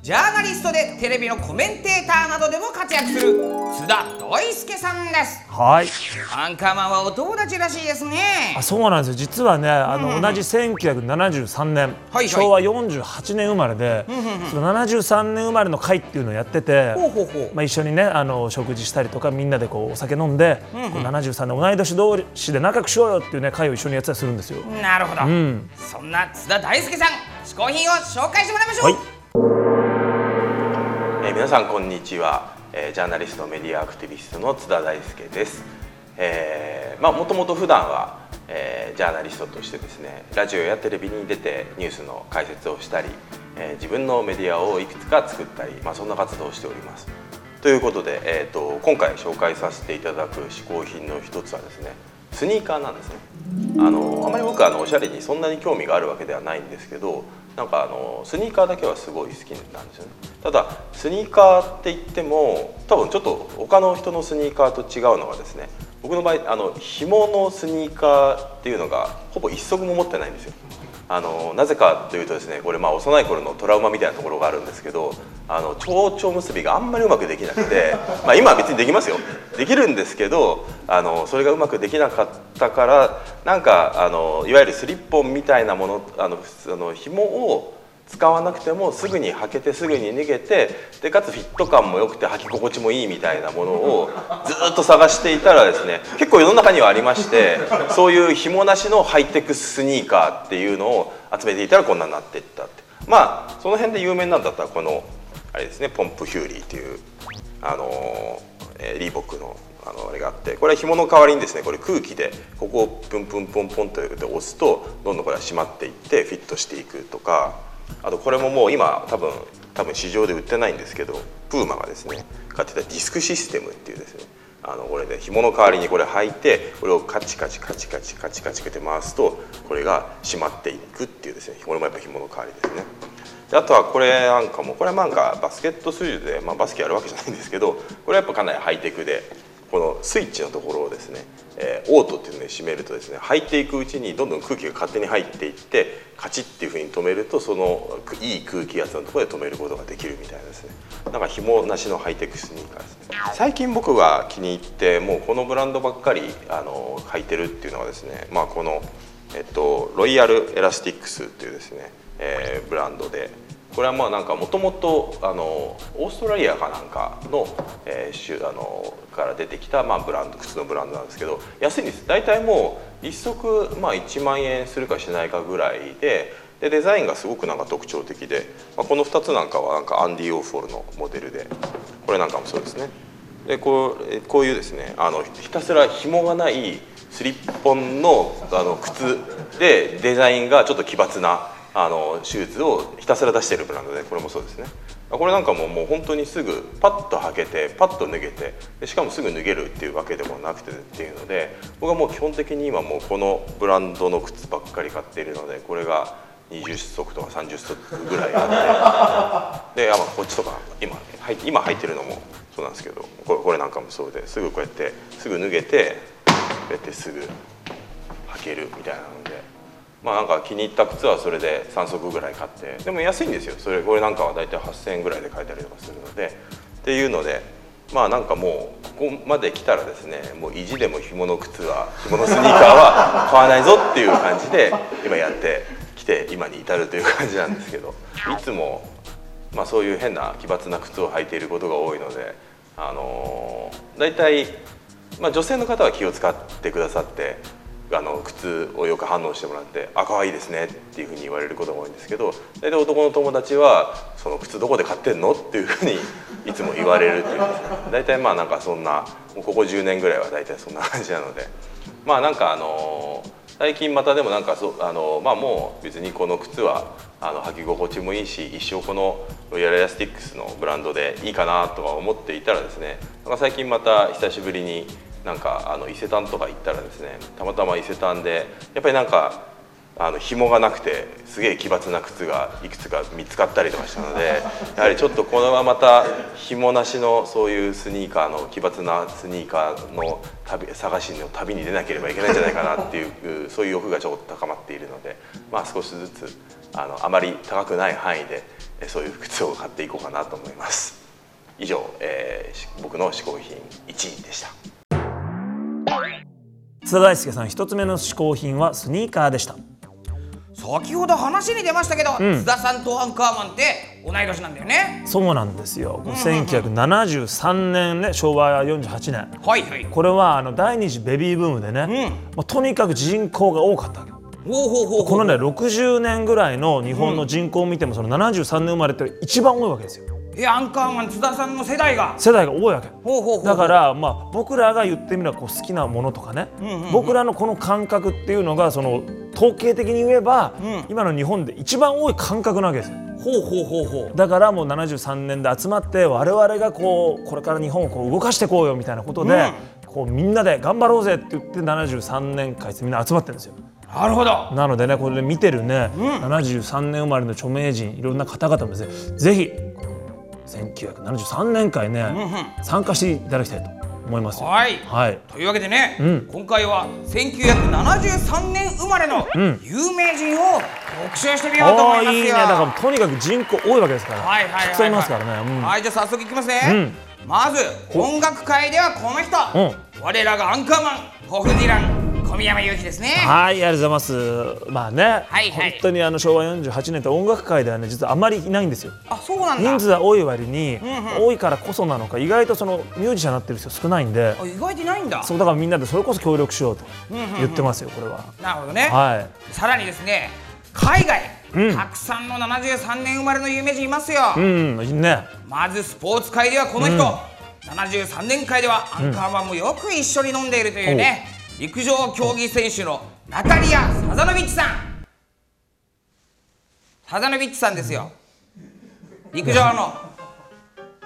ジャーナリストでテレビのコメンテーターなどでも活躍する津田大輔さんです。はい。アンカーマンはお友達らしいですね。あそうなんですよ。実はねあの、同じ1973年、はい昭和48年生まれで、その73年生まれの会っていうのをやってて、ほうほうほう。まあ、一緒にねあの食事したりとかみんなでこうお酒飲んで、こう73年同い年同士で仲良くしようよっていうね会を一緒にやってたりするんですよ。なるほど、ん。そんな津田大輔さん嗜好品を紹介してもらいましょう、はい。えー皆さんこんにちは、えージャーナリストメディアアクティビストの津田大輔です。えーまあもともと普段は、えージャーナリストとしてですねラジオやテレビに出てニュースの解説をしたり、えー自分のメディアをいくつか作ったり、まあ、そんな活動をしております。ということで、えー、と今回紹介させていただく嗜好品の一つはですねスニーカーなんですね。あのあまり僕はあのおしゃれにそんなに興味があるわけではないんですけどなんかあのスニーカーだけはすごい好きなんですよねただスニーカーって言っても多分ちょっと他の人のスニーカーと違うのはですね僕の場合あの紐のスニーカーっていうのがほぼ一足も持ってないんですよあのなぜかというとですねこれまあ幼い頃のトラウマみたいなところがあるんですけどあの蝶々結びがあんまりうまくできなくて まあ今は別にできますよ。できるんですけどあのそれがうまくできなかったからなんかあのいわゆるスリッポンみたいなものあのあの紐を使わなくてもすぐに履けてすぐに脱げてでかつフィット感も良くて履き心地もいいみたいなものをずっと探していたらですね結構世の中にはありましてそういう紐なしのハイテクスニーカーっていうのを集めていたらこんなになっていったって。まあその辺で有名なんだったらこのあれですねポンプヒューリーっていうあの、えーリーボックのあのあれがあってこれは紐の代わりにですねこれ空気でここをプンプンポンポンと押すとどんどんこれは締まっていってフィットしていくとかあとこれももう今多分多分市場で売ってないんですけどプーマがですね買ってたディスクシステムっていうですねあのこれで紐の代わりにこれ履いてこれをカチカチカチカチカチカチって回すとこれが締まっていくっていうですねこれもやっぱ紐の代わりですね。であとはこれなんかもこれはなんかバスケット水準で、まあ、バスケやるわけじゃないんですけどこれはやっぱかなりハイテクでこのスイッチのところをですね、えーオートっていうので締めるとですね履いていくうちにどんどん空気が勝手に入っていってカチッっていうふうに止めるとそのいい空気圧のところで止めることができるみたいですね。なんか紐なしのハイテクスニーカーですね。最近僕が気に入ってもうこのブランドばっかりあの履いてるっていうのはですねまあこのえっとロイヤルエラスティックスっていうですね、えーブランドでこれはまあなんかもともとあのオーストラリアかなんかの,、えー種あのから出てきた、まあ、ブランド靴のブランドなんですけど安いんです。大体もう一足、まあ、1万円するかしないかぐらいででデザインがすごくなんか特徴的で、まあ、この2つなんかはなんかアンディ・ウォーホルのモデルでこれなんかもそうですね。でこうこういうですねあのひたすら紐がないスリッポンのあの靴でデザインがちょっと奇抜なあのシューズをひたすら出してるブランドでこれもそうですね。これなんかももう本当にすぐパッと履けてパッと脱げてでしかもすぐ脱げるっていうわけでもなくてっていうので僕はもう基本的に今もうこのブランドの靴ばっかり買っているのでこれが20足とか30足ぐらいあって。であまあこっちとか今今履いてるのもそうなんですけどこれこれなんかもそうですぐこうやってすぐ脱げてこうやってすぐ履けるみたいなのまあなんか気に入った靴はそれで3足ぐらい買ってでも安いんですよ。それこれなんかは大体8000円ぐらいで買えたりとかするので。っていうのでまあなんかもうここまで来たらですねもう意地でも紐の靴は紐のスニーカーは買わないぞっていう感じで今やってきて今に至るという感じなんですけど。いつもまあそういう変な奇抜な靴を履いていることが多いのであのー大体まあ、女性の方は気を使ってくださってあの靴をよく反応してもらって「あ可愛いですね」っていうふうに言われることが多いんですけど大体男の友達は「その靴どこで買ってんの?」っていうふうにいつも言われるっていうんですね大体まあなんかそんなここ10年ぐらいは大体そんな感じなのでまあなんかあの最近またでもなんかそあの、まあ、もう別にこの靴はあの履き心地もいいし一生このロイヤルエアスティックスのブランドでいいかなとか思っていたらですねなんか最近また久しぶりになんかあの伊勢丹とか行ったらですねたまたま伊勢丹でやっぱりなんかあの紐がなくてすげえ奇抜な靴がいくつか見つかったりとかしたので やはりちょっとこれはまた紐なしのそういうスニーカーの奇抜なスニーカーの旅探しの旅に出なければいけないんじゃないかなっていうそういう欲がちょっと高まっているので、まあ、少しずつあのあまり高くない範囲でえそういう靴を買っていこうかなと思います。以上、えー僕の嗜好品1位でした津田大輔さん一つ目の嗜好品はスニーカーでした。先ほど話に出ましたけど、津田さんとアンカーマンって同い年なんだよね。そうなんですよ。1973年ね昭和48年。はいはい。これはあの第二次ベビーブームでね、まあ、とにかく人口が多かった。わけこのね60年ぐらいの日本の人口を見てもその73年生まれって一番多いわけですよえアンカーマン津田さんの世代が。世代が多いわけ。ほうほうほうだからまあ僕らが言ってみればこう好きなものとかね、僕らのこの感覚っていうのがその統計的に言えば、今の日本で一番多い感覚なわけですよ。ほうほうほうほう。だからもう73年で集まって我々がこうこれから日本をこう動かしていこうよみたいなことで、こうみんなで頑張ろうぜって言って73年間みんな集まってるんですよ。なるほど。なのでねこれで見てるね、73年生まれの著名人いろんな方々もですねぜひ1973年会ね、参加していただきたいと思いますよ。はい。はい。というわけでね、ん。今回は1973年生まれの有名人を特集してみようと思いますよ。おーいいね。だからとにかく人口多いわけですから、はいはいはい、はい、たくさんいますからね、うん。はいじゃあ早速いきますね、まず音楽界ではこの人、う我らがアンカーマンホフディラン小宮山雄飛ですね。はい、ありがとうございます。まあね、はいはい。本当にあの昭和48年って音楽界ではね、実はあまりいないんですよ。あそうなんだ。人数は多い割に、多いからこそなのか、意外とそのミュージシャンになってる人少ないんで、あ意外といないんだ。そうだからみんなでそれこそ協力しようと言ってますよ、これは。なるほどね、はさらにですね海外、うん。たくさんの73年生まれの有名人いますよ、い。うん、いいね。まずスポーツ界ではこの人、73年界ではアンカーマンもよく一緒に飲んでいるというね、陸上競技選手のナタリア・サザノビッチさんサザノビッチさんですよ陸上の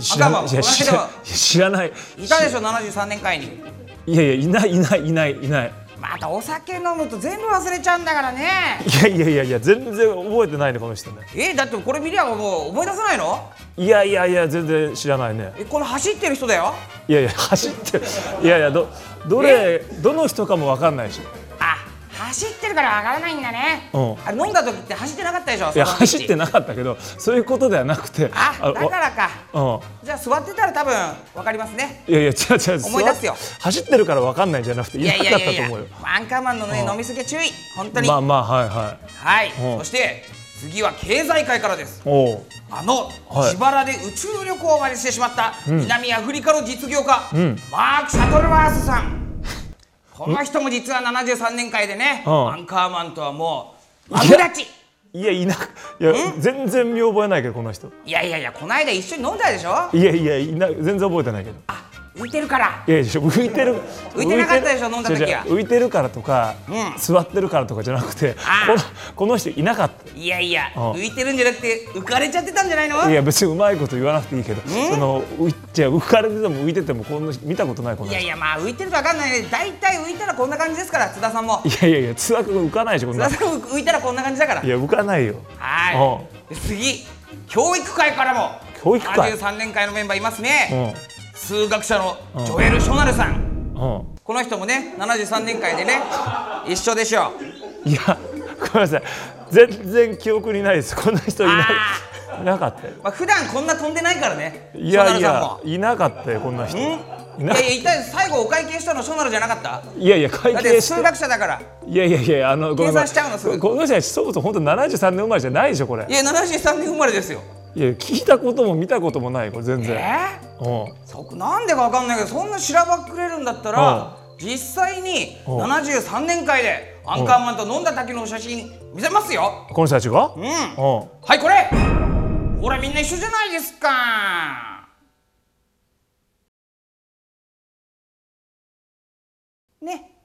知らない。いや赤羽知らいや知らない。いたでしょ73年界にいやいや、いない、いない、いない、いない。またお酒飲むと全部忘れちゃうんだからねいやいやいやいや、全然覚えてないね、この人ね。えだってこれ見りゃもう思い出さないの？いやいやいや、全然知らないね。えこの走ってる人だよいやいや、走って、いやいや、ど、どれ、どの人かもわかんないし。ってるからわからないんだね、うん。あれ飲んだ時って走ってなかったでしょ？いや走ってなかったけどそういうことではなくてあだからか。わじゃあ座ってたら多分わかりますね。うんいやいや違う違う思い出すよ。走ってるから分かんないんじゃなくていなかったと思うよ。アンカーマンのねうん。飲みすぎは注意。本当に、まあまあはいはい。はい、うん。そして次は経済界からです。あの、はい。自腹で宇宙旅行までしてしまった、南アフリカの実業家、ん。マーク・シャトルワースさんこの人も実は73年会でね、うん。アンカーマンとはもうマブダチ。いやいないや全然見覚えないけどこの人。いやいやいやこの間一緒に飲んだでしょ？いやいやいない全然覚えてないけど。あ浮いてるから。いやいや浮いてる。浮いてなかったでしょ飲んだ時は。浮いてるからとか、うん。座ってるからとかじゃなくてあこのこの人いなかっいやいやうん。浮いてるんじゃなくて浮かれちゃってたんじゃないの？たいや別にうまいこと言わなくていいけどその浮いじゃあ浮かれてても浮いててもこんな見たことないこんな人。いやいやまあ浮いてるとわかんない。ね大体浮いたらこんな感じですから津田さんも。いやいやいや津田君浮かないでしょ津田さん浮いたらこんな感じだから。いや浮かないよ。はい。で次教育界からも。教育界73年会のメンバーいますね。うん数学者のジョエル・ショナルさん。うん。この人もね73年会でね一緒でしょ。いやごめんなさい。全然記憶にないです。こんな人いない。いなかったよ。まあ普段こんな飛んでないからねいやいやも。いなかったよこんな人。ん？いやいや一体最後お会計したのショナルじゃなかった？いやいや会計数学者だから。いやいやいやあの計算しちゃうのすぐ。この人たちそもそも本当73年生まれじゃないでしょこれ。いや73年生まれですよいや聞いたことも見たこともないこれ全然。えー？うん。そこなんでかわかんないけどそんなしらばっくれるんだったら実際にうん。73年会でアンカーマンと飲んだ時の写真見せますよ。この人たちが？うん。うん。はいこれ。ほらみんな一緒じゃないですか。ね